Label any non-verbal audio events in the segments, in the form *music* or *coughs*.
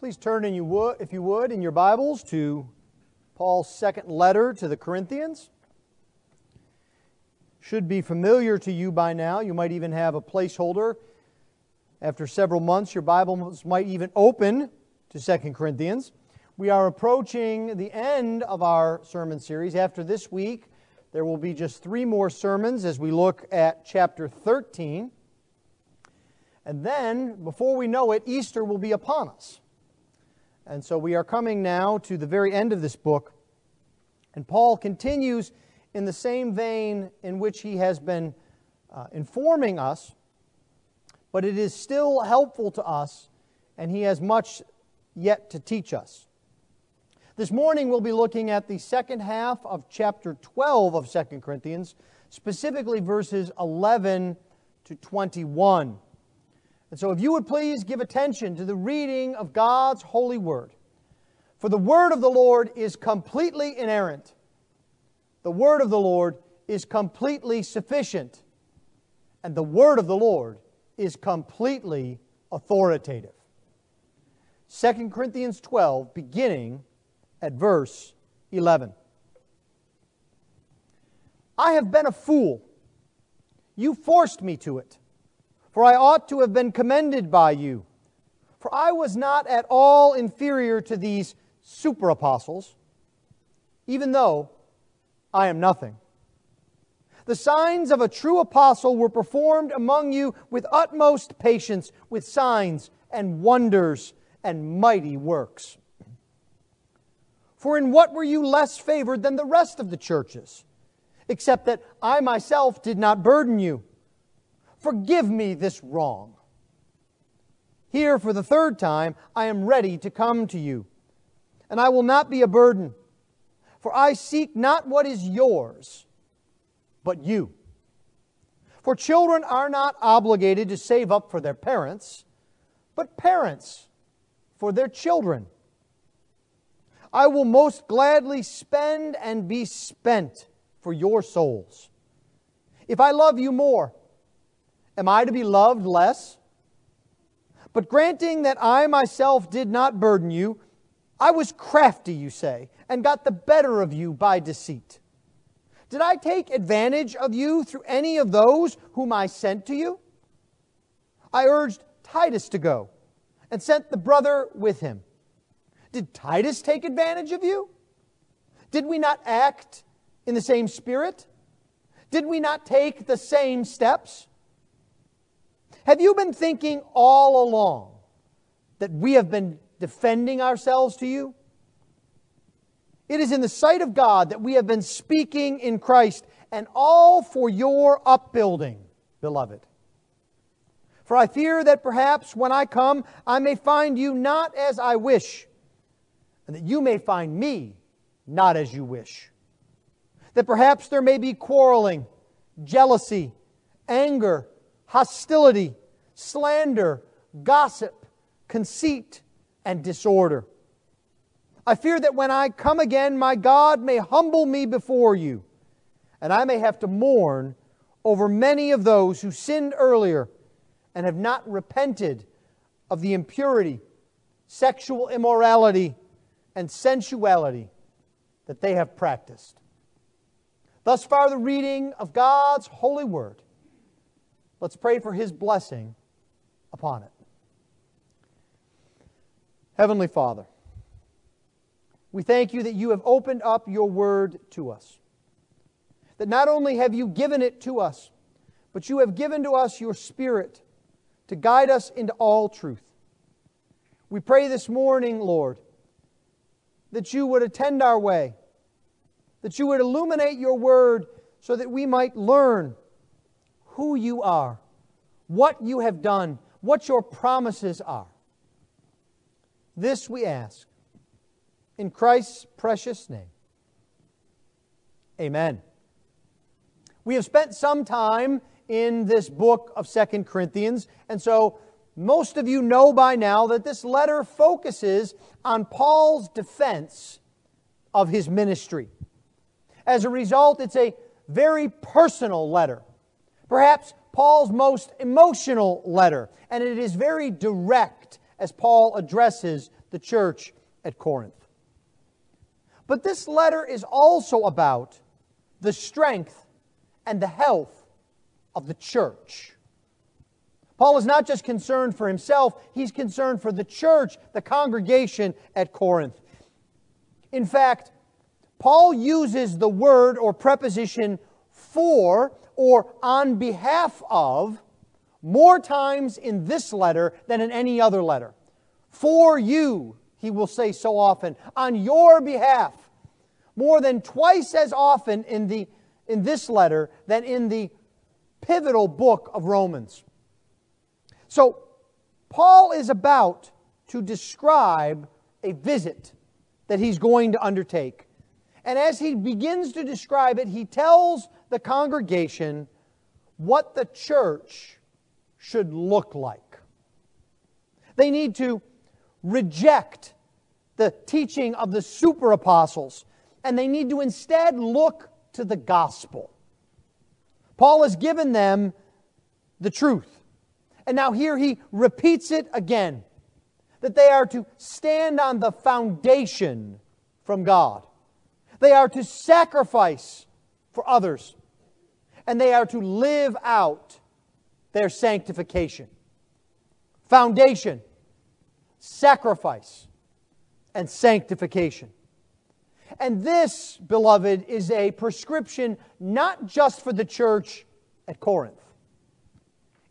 Please turn, in you would, if you would, in your Bibles to Paul's second letter to the Corinthians. Should be familiar to you by now. You might even have a placeholder. After several months, your Bibles might even open to Second Corinthians. We are approaching the end of our sermon series. After this week, there will be just three more sermons as we look at chapter 13. And then, before we know it, Easter will be upon us. And so we are coming now to the very end of this book. And Paul continues in the same vein in which he has been uh, informing us, but it is still helpful to us, and he has much yet to teach us. This morning we'll be looking at the second half of chapter 12 of 2 Corinthians, specifically verses 11 to 21. And so, if you would please give attention to the reading of God's holy word. For the word of the Lord is completely inerrant. The word of the Lord is completely sufficient. And the word of the Lord is completely authoritative. 2 Corinthians 12, beginning at verse 11. I have been a fool. You forced me to it for I ought to have been commended by you. For I was not at all inferior to these super apostles, even though I am nothing. The signs of a true apostle were performed among you with utmost patience, with signs and wonders and mighty works. For in what were you less favored than the rest of the churches? Except that I myself did not burden you Forgive me this wrong. Here, for the third time, I am ready to come to you, and I will not be a burden, for I seek not what is yours, but you. For children are not obligated to save up for their parents, but parents for their children. I will most gladly spend and be spent for your souls. If I love you more, Am I to be loved less? But granting that I myself did not burden you, I was crafty, you say, and got the better of you by deceit. Did I take advantage of you through any of those whom I sent to you? I urged Titus to go and sent the brother with him. Did Titus take advantage of you? Did we not act in the same spirit? Did we not take the same steps? Have you been thinking all along that we have been defending ourselves to you? It is in the sight of God that we have been speaking in Christ, and all for your upbuilding, beloved. For I fear that perhaps when I come, I may find you not as I wish, and that you may find me not as you wish. That perhaps there may be quarreling, jealousy, anger, hostility, slander, gossip, conceit, and disorder. I fear that when I come again, my God may humble me before you, and I may have to mourn over many of those who sinned earlier and have not repented of the impurity, sexual immorality, and sensuality that they have practiced. Thus far, the reading of God's holy word. Let's pray for his blessing upon it. Heavenly Father, we thank you that you have opened up your word to us. That not only have you given it to us, but you have given to us your Spirit to guide us into all truth. We pray this morning, Lord, that you would attend our way, that you would illuminate your word so that we might learn who you are, what you have done, what your promises are. This we ask in Christ's precious name. Amen. We have spent some time in this book of Second Corinthians, and so most of you know by now that this letter focuses on Paul's defense of his ministry. As a result, it's a very personal letter perhaps Paul's most emotional letter, and it is very direct as Paul addresses the church at Corinth. But this letter is also about the strength and the health of the church. Paul is not just concerned for himself, he's concerned for the church, the congregation at Corinth. In fact, Paul uses the word or preposition for or on behalf of more times in this letter than in any other letter. For you, he will say so often, on your behalf. More than twice as often in, the, in this letter than in the pivotal book of Romans. So, Paul is about to describe a visit that he's going to undertake. And as he begins to describe it, he tells the congregation what the church should look like. They need to reject the teaching of the super apostles, and they need to instead look to the gospel. Paul has given them the truth. And now here he repeats it again that they are to stand on the foundation from God. They are to sacrifice for others. And they are to live out their sanctification. Foundation, sacrifice, and sanctification. And this, beloved, is a prescription not just for the church at Corinth,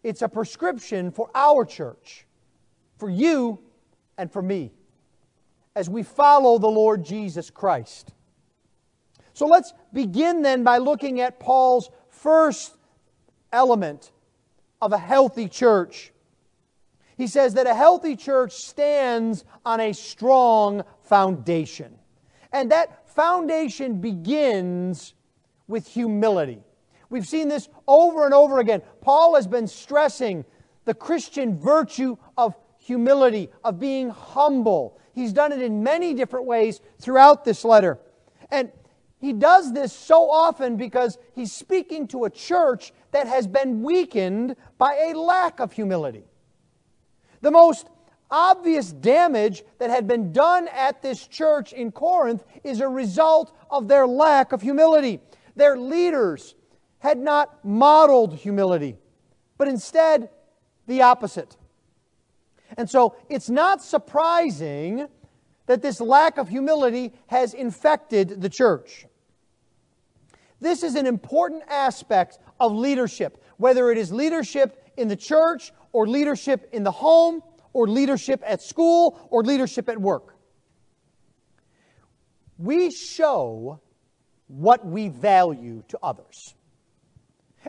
it's a prescription for our church, for you and for me, as we follow the Lord Jesus Christ. So let's begin then by looking at Paul's first element of a healthy church. He says that a healthy church stands on a strong foundation. And that foundation begins with humility. We've seen this over and over again. Paul has been stressing the Christian virtue of humility, of being humble. He's done it in many different ways throughout this letter. And he does this so often because he's speaking to a church that has been weakened by a lack of humility. The most obvious damage that had been done at this church in Corinth is a result of their lack of humility. Their leaders had not modeled humility, but instead the opposite. And so it's not surprising that this lack of humility has infected the church. This is an important aspect of leadership, whether it is leadership in the church or leadership in the home or leadership at school or leadership at work. We show what we value to others.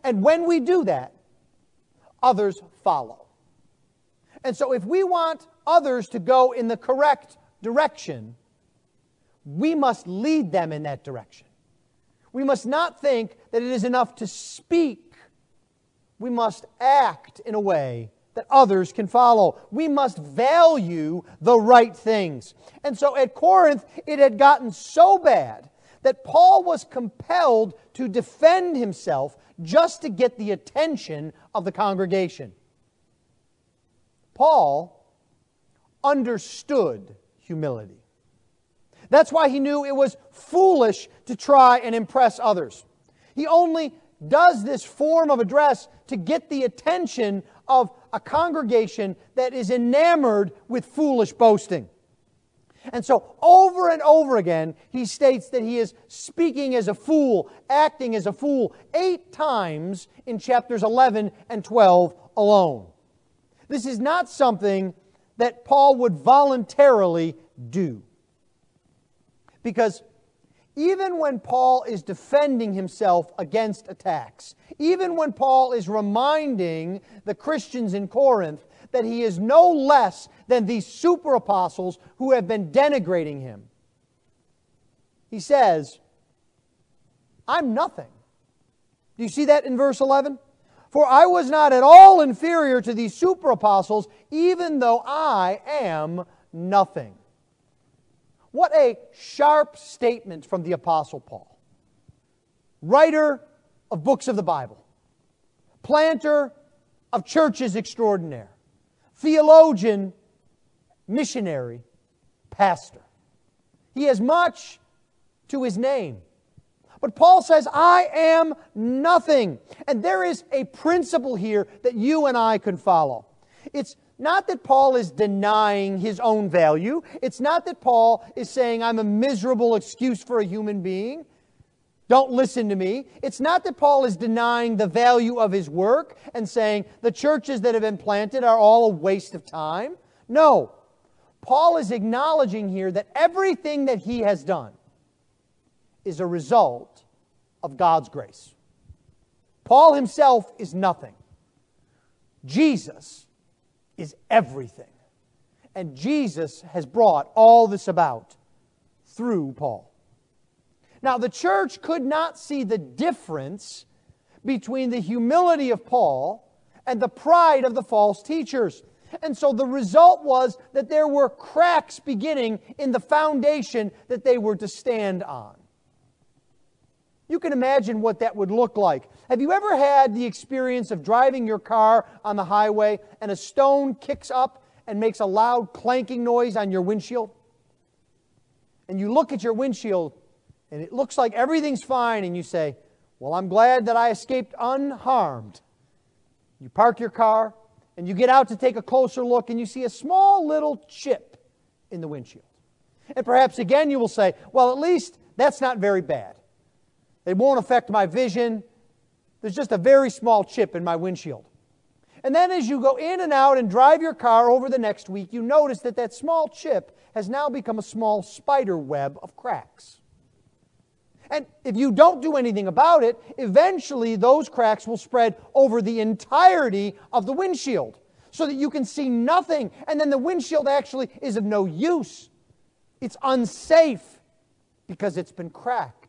And when we do that, others follow. And so if we want others to go in the correct direction, we must lead them in that direction. We must not think that it is enough to speak. We must act in a way that others can follow. We must value the right things. And so at Corinth, it had gotten so bad that Paul was compelled to defend himself just to get the attention of the congregation. Paul understood humility. That's why he knew it was foolish to try and impress others. He only does this form of address to get the attention of a congregation that is enamored with foolish boasting. And so, over and over again, he states that he is speaking as a fool, acting as a fool, eight times in chapters 11 and 12 alone. This is not something that Paul would voluntarily do. Because even when Paul is defending himself against attacks, even when Paul is reminding the Christians in Corinth that he is no less than these super apostles who have been denigrating him, he says, I'm nothing. Do you see that in verse 11? For I was not at all inferior to these super apostles, even though I am nothing. What a sharp statement from the Apostle Paul, writer of books of the Bible, planter of churches extraordinaire, theologian, missionary, pastor. He has much to his name. But Paul says, I am nothing. And there is a principle here that you and I can follow. It's not that Paul is denying his own value. It's not that Paul is saying, I'm a miserable excuse for a human being. Don't listen to me. It's not that Paul is denying the value of his work and saying the churches that have been planted are all a waste of time. No. Paul is acknowledging here that everything that he has done is a result of God's grace. Paul himself is nothing. Jesus is everything. And Jesus has brought all this about through Paul. Now, the church could not see the difference between the humility of Paul and the pride of the false teachers. And so the result was that there were cracks beginning in the foundation that they were to stand on. You can imagine what that would look like. Have you ever had the experience of driving your car on the highway and a stone kicks up and makes a loud clanking noise on your windshield? And you look at your windshield and it looks like everything's fine, and you say, Well, I'm glad that I escaped unharmed. You park your car and you get out to take a closer look and you see a small little chip in the windshield. And perhaps again you will say, Well, at least that's not very bad. It won't affect my vision. There's just a very small chip in my windshield. And then as you go in and out and drive your car over the next week, you notice that that small chip has now become a small spider web of cracks. And if you don't do anything about it, eventually those cracks will spread over the entirety of the windshield so that you can see nothing. And then the windshield actually is of no use. It's unsafe because it's been cracked.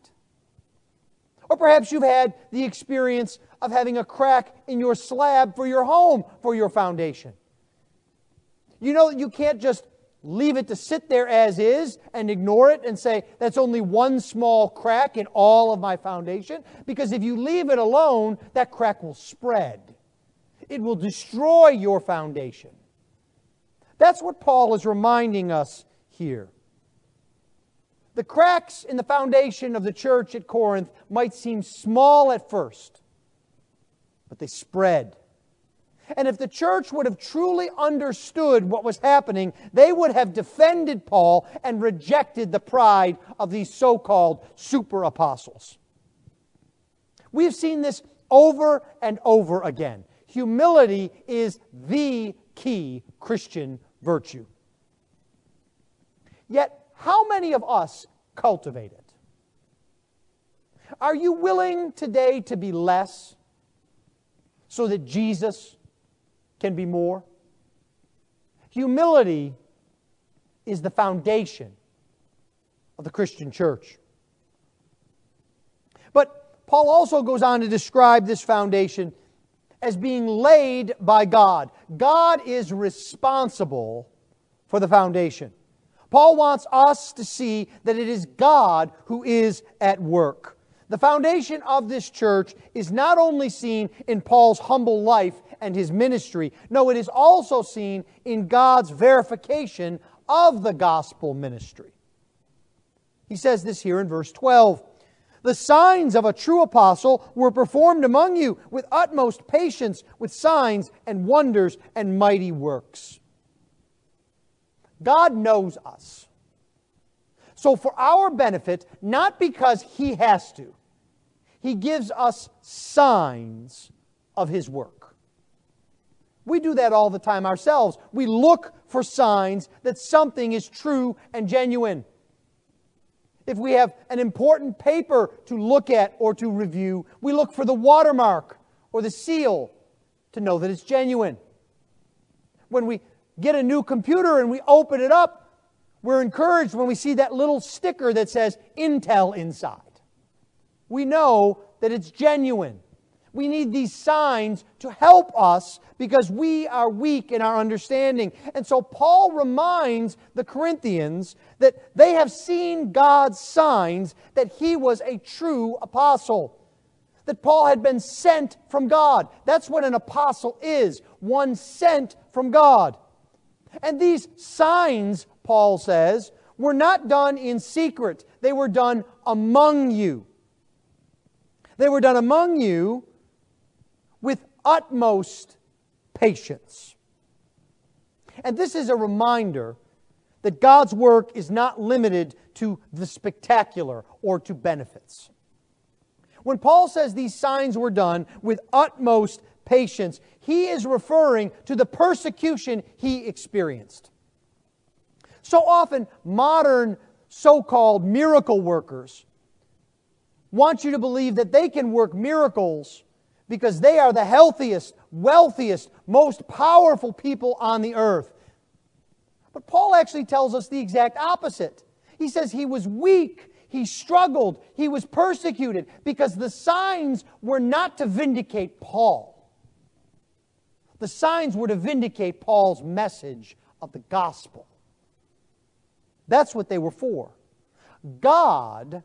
Or perhaps you've had the experience of having a crack in your slab for your home, for your foundation. You know that you can't just leave it to sit there as is and ignore it and say, that's only one small crack in all of my foundation. Because if you leave it alone, that crack will spread, it will destroy your foundation. That's what Paul is reminding us here. The cracks in the foundation of the church at Corinth might seem small at first, but they spread. And if the church would have truly understood what was happening, they would have defended Paul and rejected the pride of these so called super apostles. We have seen this over and over again. Humility is the key Christian virtue. Yet, how many of us cultivate it? Are you willing today to be less so that Jesus can be more? Humility is the foundation of the Christian church. But Paul also goes on to describe this foundation as being laid by God. God is responsible for the foundation. Paul wants us to see that it is God who is at work. The foundation of this church is not only seen in Paul's humble life and his ministry, no, it is also seen in God's verification of the gospel ministry. He says this here in verse 12. The signs of a true apostle were performed among you with utmost patience, with signs and wonders and mighty works. God knows us. So, for our benefit, not because He has to, He gives us signs of His work. We do that all the time ourselves. We look for signs that something is true and genuine. If we have an important paper to look at or to review, we look for the watermark or the seal to know that it's genuine. When we get a new computer and we open it up, we're encouraged when we see that little sticker that says Intel inside. We know that it's genuine. We need these signs to help us because we are weak in our understanding. And so Paul reminds the Corinthians that they have seen God's signs that he was a true apostle. That Paul had been sent from God. That's what an apostle is one sent from God. And these signs, Paul says, were not done in secret, they were done among you. They were done among you with utmost patience. And this is a reminder that God's work is not limited to the spectacular or to benefits. When Paul says these signs were done with utmost patience, he is referring to the persecution he experienced. So often, modern so called miracle workers want you to believe that they can work miracles because they are the healthiest, wealthiest, most powerful people on the earth. But Paul actually tells us the exact opposite. He says he was weak, he struggled, he was persecuted because the signs were not to vindicate Paul. The signs were to vindicate Paul's message of the gospel. That's what they were for. God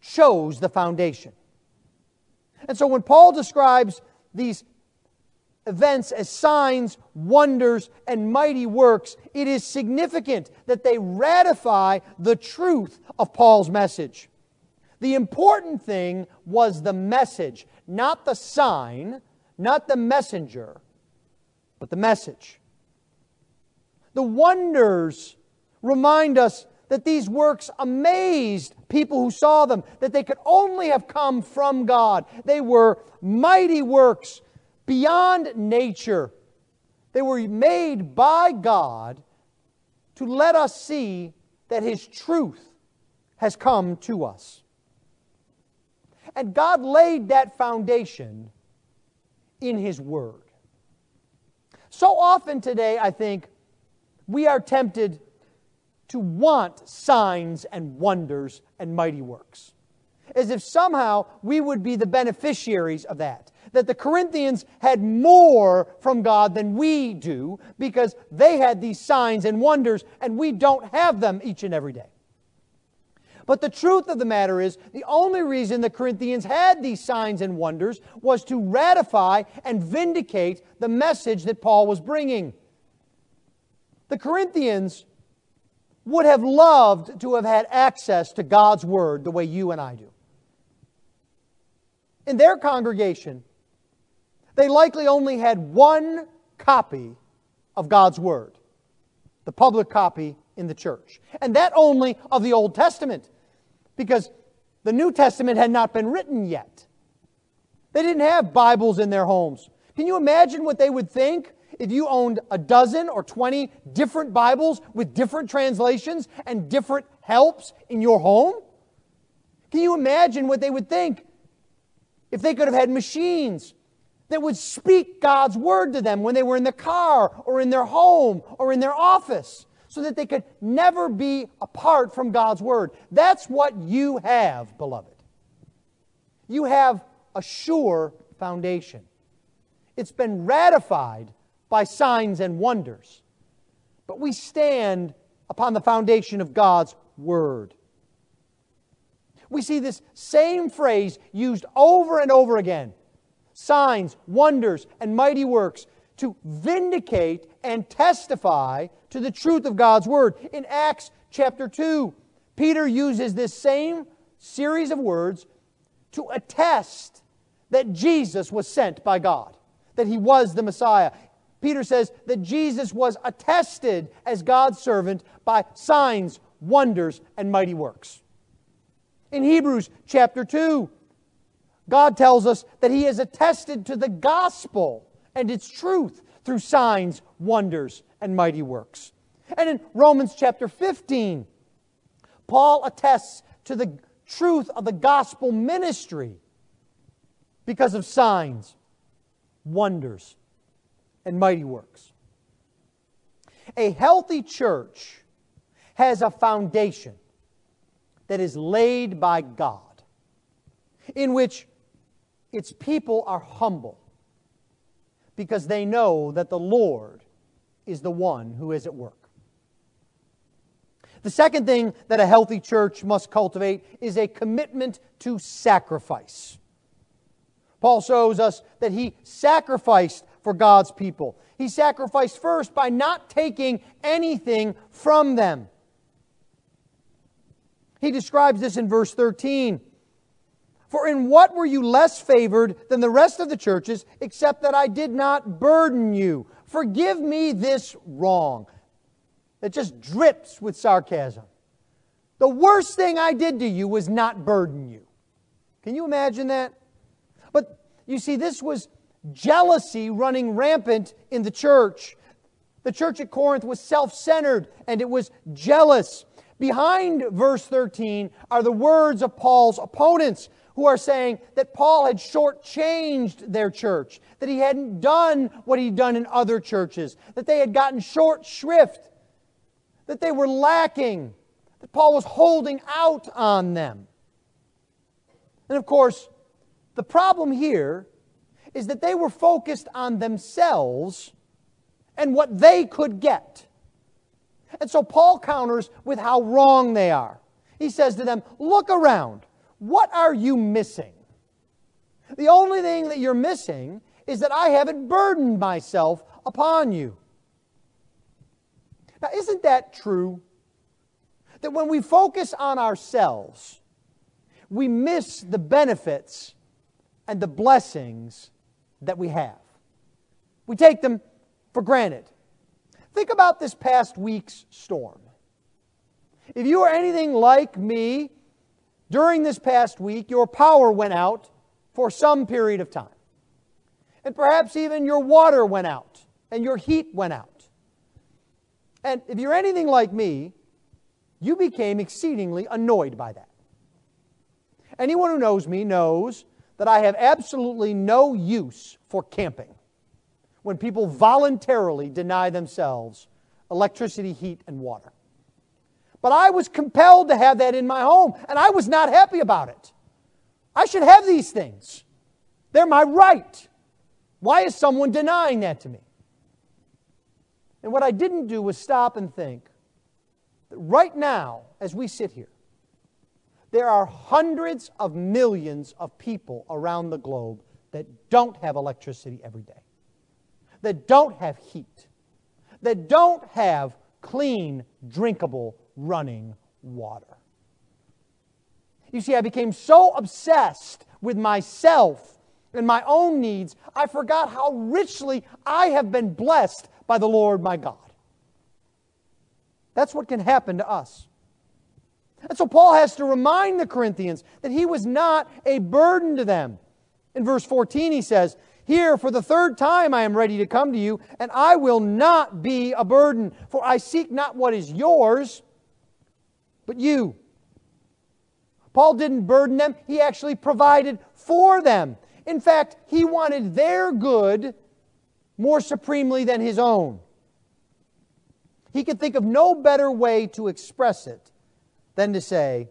chose the foundation. And so when Paul describes these events as signs, wonders, and mighty works, it is significant that they ratify the truth of Paul's message. The important thing was the message, not the sign, not the messenger, but the message. The wonders remind us that these works amazed people who saw them, that they could only have come from God. They were mighty works beyond nature. They were made by God to let us see that His truth has come to us. And God laid that foundation in His Word. So often today, I think, we are tempted to want signs and wonders and mighty works. As if somehow we would be the beneficiaries of that that the Corinthians had more from God than we do because they had these signs and wonders and we don't have them each and every day. But the truth of the matter is, the only reason the Corinthians had these signs and wonders was to ratify and vindicate the message that Paul was bringing. The Corinthians would have loved to have had access to God's Word the way you and I do. In their congregation, they likely only had one copy of God's Word, the public copy in the church. And that only of the Old Testament, because the New Testament had not been written yet. They didn't have Bibles in their homes. Can you imagine what they would think if you owned a dozen or 20 different Bibles with different translations and different helps in your home? Can you imagine what they would think if they could have had machines that would speak God's word to them when they were in the car or in their home or in their office so that they could never be apart from God's word. That's what you have, beloved. You have a sure foundation. It's been ratified by signs and wonders. But we stand upon the foundation of God's word. We see this same phrase used over and over again signs, wonders, and mighty works to vindicate and testify to the truth of God's Word. In Acts chapter 2, Peter uses this same series of words to attest that Jesus was sent by God, that he was the Messiah. Peter says that Jesus was attested as God's servant by signs, wonders, and mighty works. In Hebrews chapter 2, God tells us that He has attested to the gospel and its truth through signs, wonders, and mighty works. And in Romans chapter 15, Paul attests to the truth of the gospel ministry because of signs, wonders, and mighty works. A healthy church has a foundation that is laid by God, in which its people are humble because they know that the Lord is the one who is at work. The second thing that a healthy church must cultivate is a commitment to sacrifice. Paul shows us that he sacrificed for God's people. He sacrificed first by not taking anything from them. He describes this in verse 13. For in what were you less favored than the rest of the churches, except that I did not burden you? Forgive me this wrong. It just drips with sarcasm. The worst thing I did to you was not burden you. Can you imagine that? But you see, this was jealousy running rampant in the church. The church at Corinth was self centered and it was jealous. Behind verse 13 are the words of Paul's opponents who are saying that Paul had shortchanged their church, that he hadn't done what he'd done in other churches, that they had gotten short shrift, that they were lacking, that Paul was holding out on them. And of course, the problem here is that they were focused on themselves and what they could get. And so Paul counters with how wrong they are. He says to them, Look around. What are you missing? The only thing that you're missing is that I haven't burdened myself upon you. Now, isn't that true? That when we focus on ourselves, we miss the benefits and the blessings that we have. We take them for granted. Think about this past week's storm. If you are anything like me, during this past week, your power went out for some period of time. And perhaps even your water went out and your heat went out. And if you're anything like me, you became exceedingly annoyed by that. Anyone who knows me knows that I have absolutely no use for camping when people voluntarily deny themselves electricity, heat, and water. But I was compelled to have that in my home, and I was not happy about it. I should have these things. They're my right. Why is someone denying that to me? And what I didn't do was stop and think that right now, as we sit here, there are hundreds of millions of people around the globe that don't have electricity every day, that don't have heat, that don't have clean, drinkable, running water. You see, I became so obsessed with myself and my own needs, I forgot how richly I have been blessed by the Lord my God. That's what can happen to us. And so Paul has to remind the Corinthians that he was not a burden to them. In verse 14, he says, Here, for the third time, I am ready to come to you, and I will not be a burden, for I seek not what is yours, but you. Paul didn't burden them, he actually provided for them. In fact, he wanted their good more supremely than his own. He could think of no better way to express it than to say,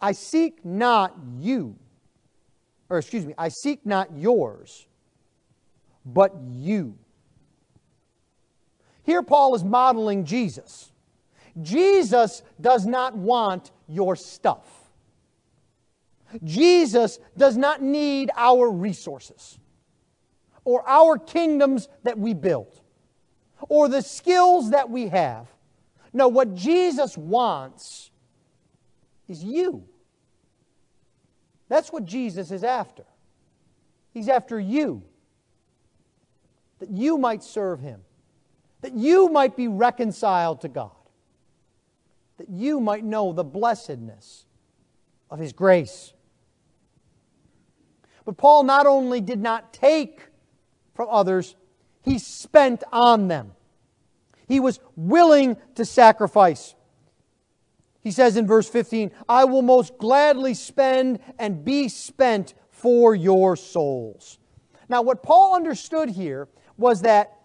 I seek not you, or excuse me, I seek not yours, but you. Here, Paul is modeling Jesus. Jesus does not want your stuff. Jesus does not need our resources or our kingdoms that we build or the skills that we have. No, what Jesus wants is you. That's what Jesus is after. He's after you. That you might serve Him, that you might be reconciled to God, that you might know the blessedness of His grace. But Paul not only did not take from others, he spent on them. He was willing to sacrifice. He says in verse 15, I will most gladly spend and be spent for your souls. Now, what Paul understood here was that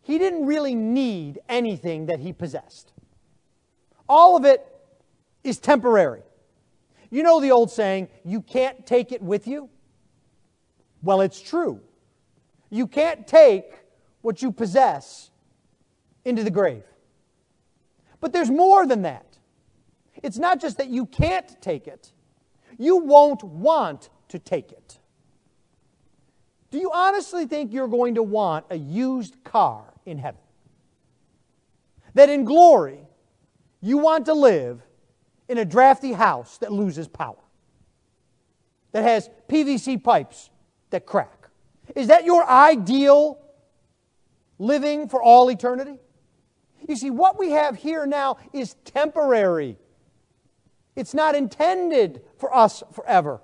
he didn't really need anything that he possessed. All of it is temporary. You know the old saying, you can't take it with you? Well, it's true. You can't take what you possess into the grave. But there's more than that. It's not just that you can't take it, you won't want to take it. Do you honestly think you're going to want a used car in heaven? That in glory, you want to live in a drafty house that loses power, that has PVC pipes that crack? Is that your ideal living for all eternity? You see, what we have here now is temporary. It's not intended for us forever.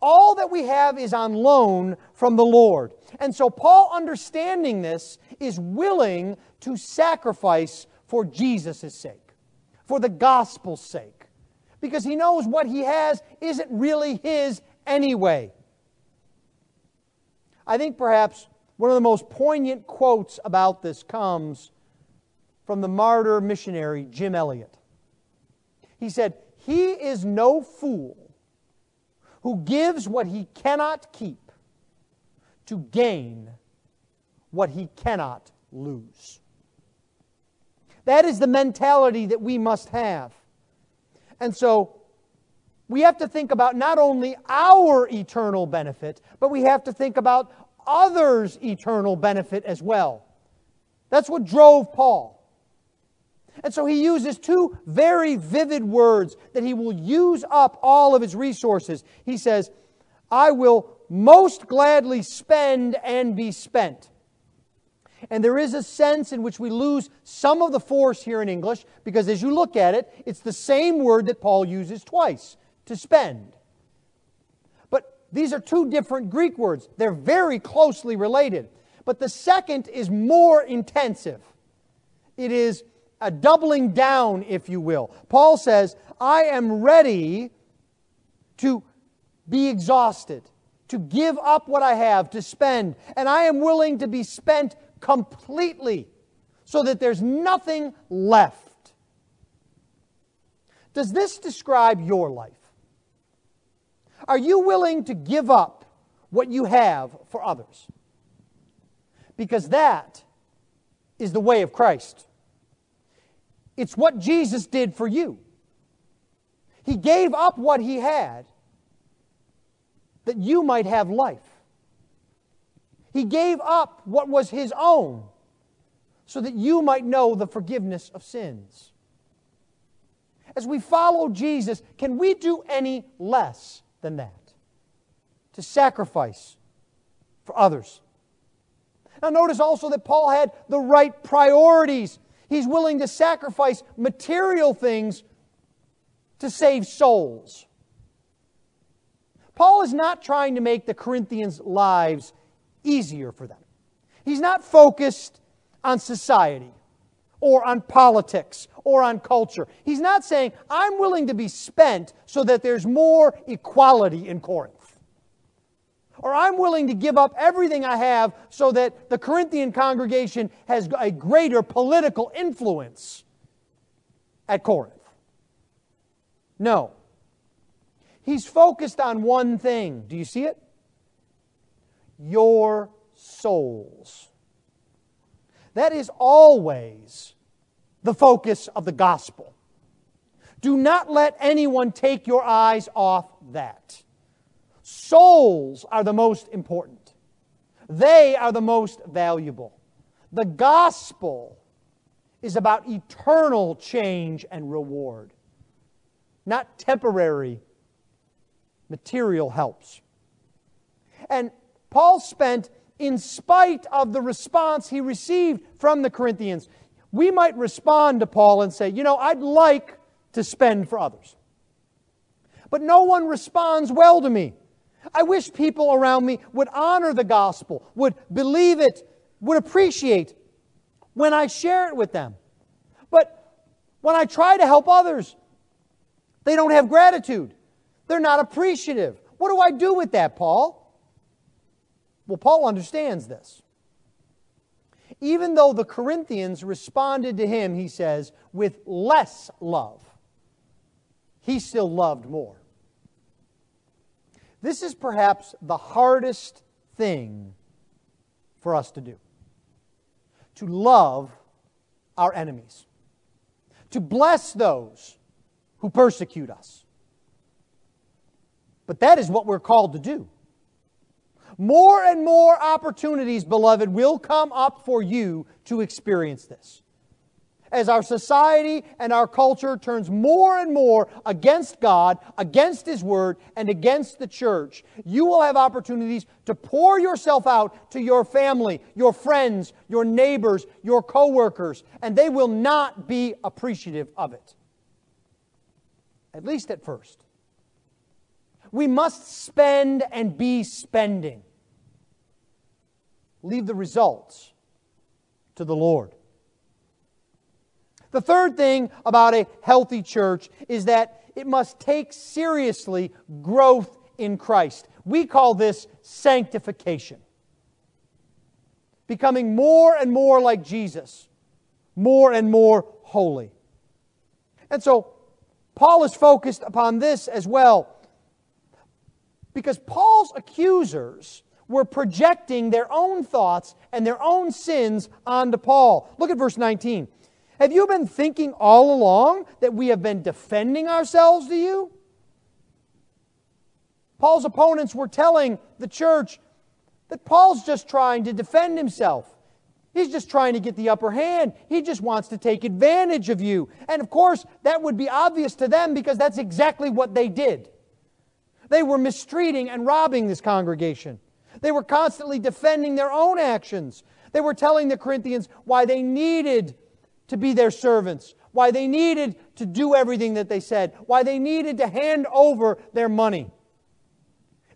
All that we have is on loan from the Lord. And so, Paul, understanding this, is willing to sacrifice for Jesus' sake, for the gospel's sake, because he knows what he has isn't really his anyway. I think perhaps one of the most poignant quotes about this comes from the martyr missionary Jim Elliot. He said, He is no fool who gives what he cannot keep to gain what he cannot lose. That is the mentality that we must have. And so we have to think about not only our eternal benefit, but we have to think about others' eternal benefit as well. That's what drove Paul. And so he uses two very vivid words that he will use up all of his resources. He says, I will most gladly spend and be spent. And there is a sense in which we lose some of the force here in English because as you look at it, it's the same word that Paul uses twice to spend. But these are two different Greek words. They're very closely related. But the second is more intensive. It is a doubling down, if you will. Paul says, I am ready to be exhausted, to give up what I have, to spend, and I am willing to be spent completely so that there's nothing left. Does this describe your life? Are you willing to give up what you have for others? Because that is the way of Christ. It's what Jesus did for you. He gave up what he had that you might have life. He gave up what was his own so that you might know the forgiveness of sins. As we follow Jesus, can we do any less than that? To sacrifice for others. Now, notice also that Paul had the right priorities He's willing to sacrifice material things to save souls. Paul is not trying to make the Corinthians' lives easier for them. He's not focused on society or on politics or on culture. He's not saying, I'm willing to be spent so that there's more equality in Corinth. Or I'm willing to give up everything I have so that the Corinthian congregation has a greater political influence at Corinth. No. He's focused on one thing. Do you see it? Your souls. That is always the focus of the gospel. Do not let anyone take your eyes off that. Souls are the most important, they are the most valuable. The gospel is about eternal change and reward, not temporary material helps. And Paul spent, in spite of the response he received from the Corinthians, we might respond to Paul and say, you know, I'd like to spend for others. But no one responds well to me. I wish people around me would honor the gospel, would believe it, would appreciate when I share it with them. But when I try to help others, they don't have gratitude. They're not appreciative. What do I do with that, Paul? Well, Paul understands this. Even though the Corinthians responded to him, he says, with less love, he still loved more. This is perhaps the hardest thing for us to do to love our enemies, to bless those who persecute us. But that is what we're called to do. More and more opportunities, beloved, will come up for you to experience this. As our society and our culture turns more and more against God, against His Word, and against the church, you will have opportunities to pour yourself out to your family, your friends, your neighbors, your coworkers, and they will not be appreciative of it. At least at first. We must spend and be spending. Leave the results to the Lord. The third thing about a healthy church is that it must take seriously growth in Christ. We call this sanctification. Becoming more and more like Jesus, more and more holy. And so, Paul is focused upon this as well. Because Paul's accusers were projecting their own thoughts and their own sins onto Paul. Look at verse 19. Have you been thinking all along that we have been defending ourselves to you? Paul's opponents were telling the church that Paul's just trying to defend himself. He's just trying to get the upper hand. He just wants to take advantage of you. And of course, that would be obvious to them because that's exactly what they did. They were mistreating and robbing this congregation. They were constantly defending their own actions. They were telling the Corinthians why they needed to be their servants, why they needed to do everything that they said, why they needed to hand over their money.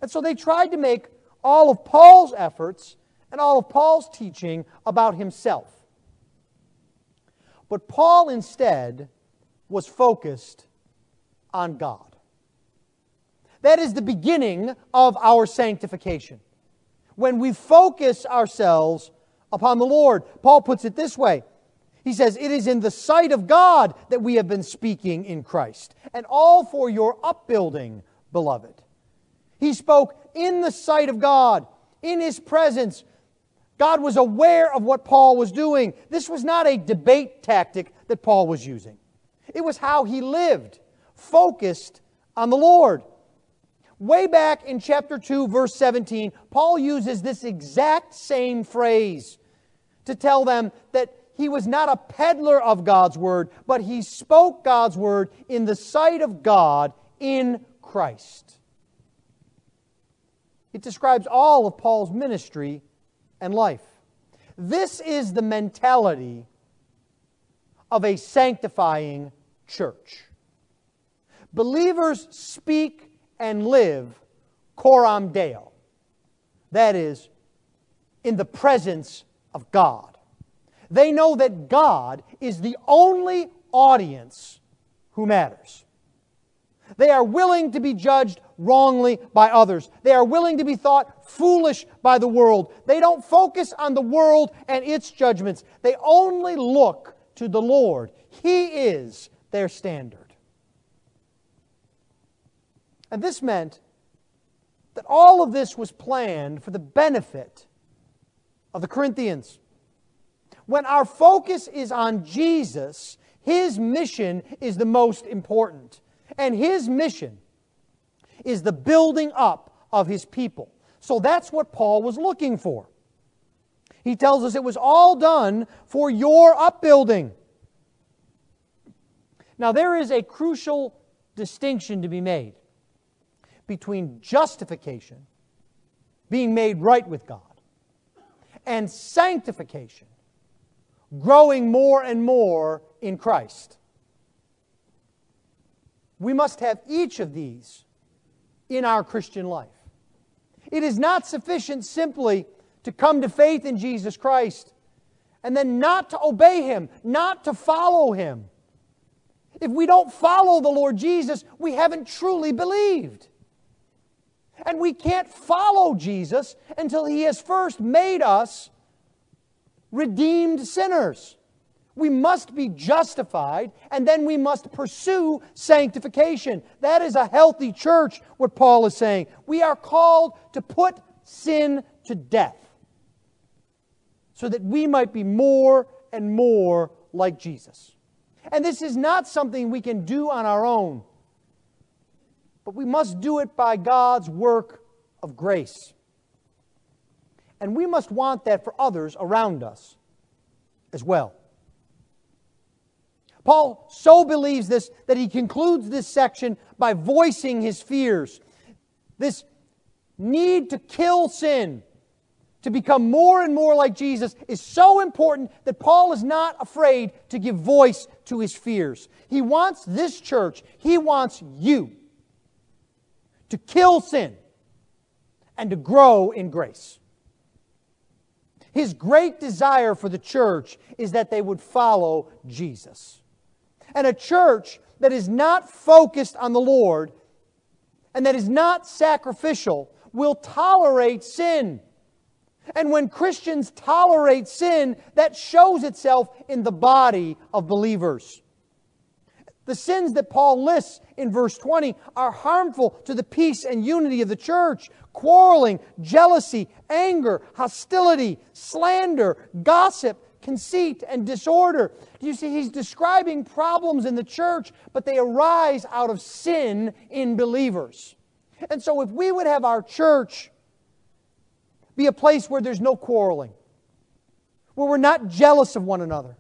And so they tried to make all of Paul's efforts and all of Paul's teaching about himself. But Paul instead was focused on God. That is the beginning of our sanctification. When we focus ourselves upon the Lord, Paul puts it this way he says, It is in the sight of God that we have been speaking in Christ, and all for your upbuilding, beloved. He spoke in the sight of God, in His presence. God was aware of what Paul was doing. This was not a debate tactic that Paul was using, it was how he lived, focused on the Lord. Way back in chapter 2, verse 17, Paul uses this exact same phrase to tell them that he was not a peddler of God's word, but he spoke God's word in the sight of God in Christ. It describes all of Paul's ministry and life. This is the mentality of a sanctifying church. Believers speak and live coram deo, that is, in the presence of God. They know that God is the only audience who matters. They are willing to be judged wrongly by others. They are willing to be thought foolish by the world. They don't focus on the world and its judgments. They only look to the Lord. He is their standard. And this meant that all of this was planned for the benefit of the Corinthians. When our focus is on Jesus, His mission is the most important. And His mission is the building up of His people. So that's what Paul was looking for. He tells us it was all done for your upbuilding. Now, there is a crucial distinction to be made between justification, being made right with God, and sanctification, growing more and more in Christ. We must have each of these in our Christian life. It is not sufficient simply to come to faith in Jesus Christ and then not to obey Him, not to follow Him. If we don't follow the Lord Jesus, we haven't truly believed. And we can't follow Jesus until He has first made us redeemed sinners. We must be justified, and then we must pursue sanctification. That is a healthy church, what Paul is saying. We are called to put sin to death so that we might be more and more like Jesus. And this is not something we can do on our own, but we must do it by God's work of grace. And we must want that for others around us as well. Paul so believes this that he concludes this section by voicing his fears. This need to kill sin, to become more and more like Jesus, is so important that Paul is not afraid to give voice to his fears. He wants this church, he wants you to kill sin and to grow in grace. His great desire for the church is that they would follow Jesus. And a church that is not focused on the Lord and that is not sacrificial will tolerate sin. And when Christians tolerate sin, that shows itself in the body of believers. The sins that Paul lists in verse 20 are harmful to the peace and unity of the church quarreling, jealousy, anger, hostility, slander, gossip, conceit, and disorder. Do you see? He's describing problems in the church, but they arise out of sin in believers. And so, if we would have our church be a place where there's no quarreling, where we're not jealous of one another,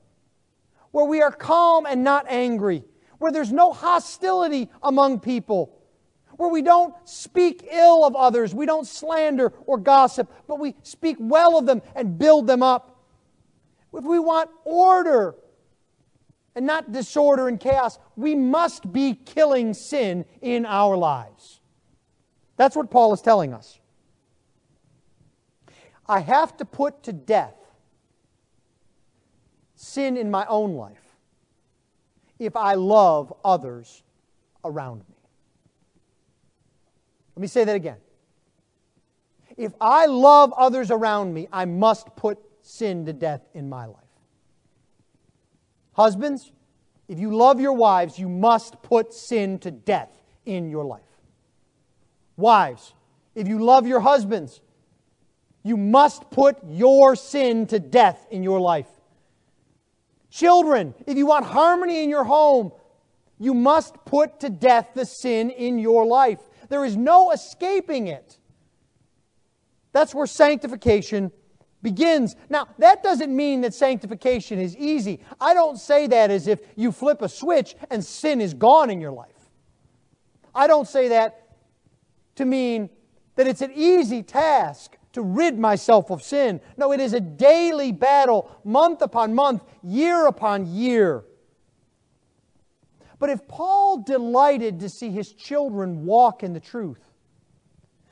where we are calm and not angry, where there's no hostility among people, where we don't speak ill of others, we don't slander or gossip, but we speak well of them and build them up. If we want order and not disorder and chaos, we must be killing sin in our lives. That's what Paul is telling us. I have to put to death sin in my own life if I love others around me. Let me say that again. If I love others around me, I must put sin to death in my life. Husbands, if you love your wives, you must put sin to death in your life. Wives, if you love your husbands, you must put your sin to death in your life. Children, if you want harmony in your home, you must put to death the sin in your life. There is no escaping it. That's where sanctification begins. Now, that doesn't mean that sanctification is easy. I don't say that as if you flip a switch and sin is gone in your life. I don't say that to mean that it's an easy task to rid myself of sin. No, it is a daily battle, month upon month, year upon year. But if Paul delighted to see his children walk in the truth,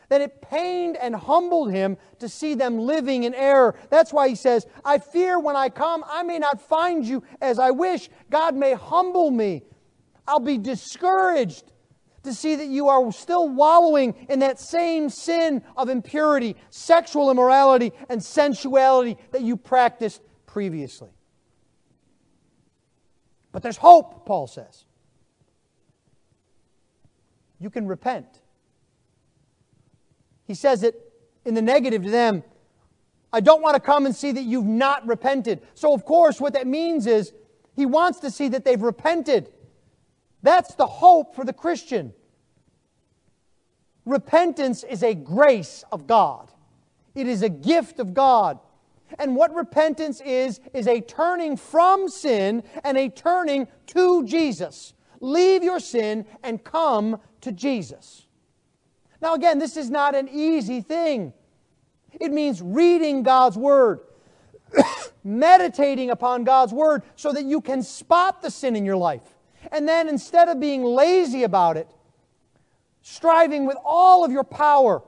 then it pained and humbled him to see them living in error. That's why he says, I fear when I come, I may not find you as I wish. God may humble me. I'll be discouraged to see that you are still wallowing in that same sin of impurity, sexual immorality, and sensuality that you practiced previously. But there's hope, Paul says you can repent. He says it in the negative to them. I don't want to come and see that you've not repented. So, of course, what that means is he wants to see that they've repented. That's the hope for the Christian. Repentance is a grace of God, it is a gift of God. And what repentance is, is a turning from sin and a turning to Jesus. Leave your sin and come to Jesus. Now, again, this is not an easy thing. It means reading God's Word, *coughs* meditating upon God's Word so that you can spot the sin in your life. And then instead of being lazy about it, striving with all of your power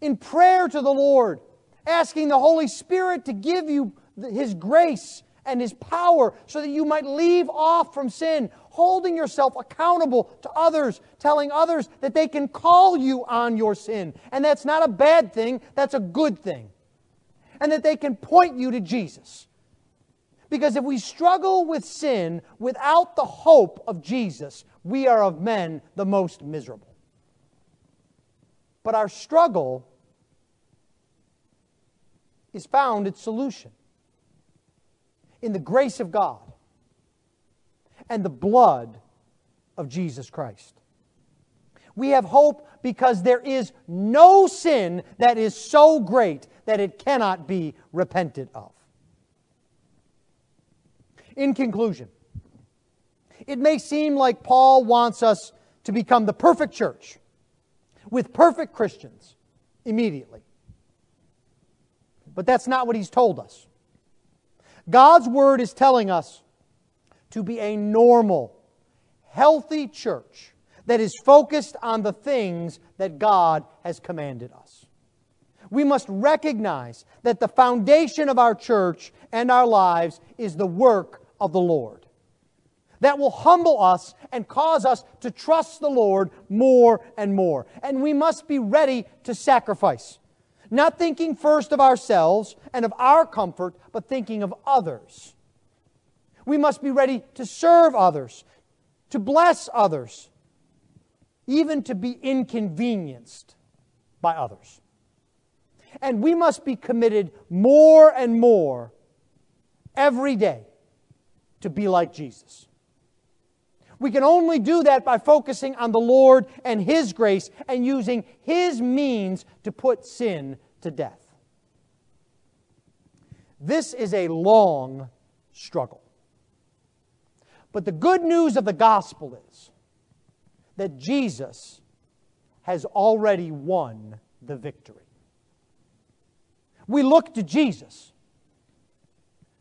in prayer to the Lord, asking the Holy Spirit to give you His grace and His power so that you might leave off from sin, holding yourself accountable to others, telling others that they can call you on your sin. And that's not a bad thing, that's a good thing. And that they can point you to Jesus. Because if we struggle with sin without the hope of Jesus, we are of men the most miserable. But our struggle is found its solution in the grace of God and the blood of Jesus Christ. We have hope because there is no sin that is so great that it cannot be repented of. In conclusion, it may seem like Paul wants us to become the perfect church with perfect Christians immediately. But that's not what he's told us. God's word is telling us to be a normal, healthy church that is focused on the things that God has commanded us. We must recognize that the foundation of our church and our lives is the work of the Lord. That will humble us and cause us to trust the Lord more and more. And we must be ready to sacrifice. Not thinking first of ourselves and of our comfort, but thinking of others. We must be ready to serve others, to bless others, even to be inconvenienced by others. And we must be committed more and more every day to be like Jesus. We can only do that by focusing on the Lord and His grace and using His means to put sin to death. This is a long struggle. But the good news of the gospel is that Jesus has already won the victory. We look to Jesus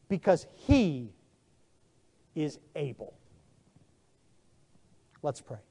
because he is able. Let's pray.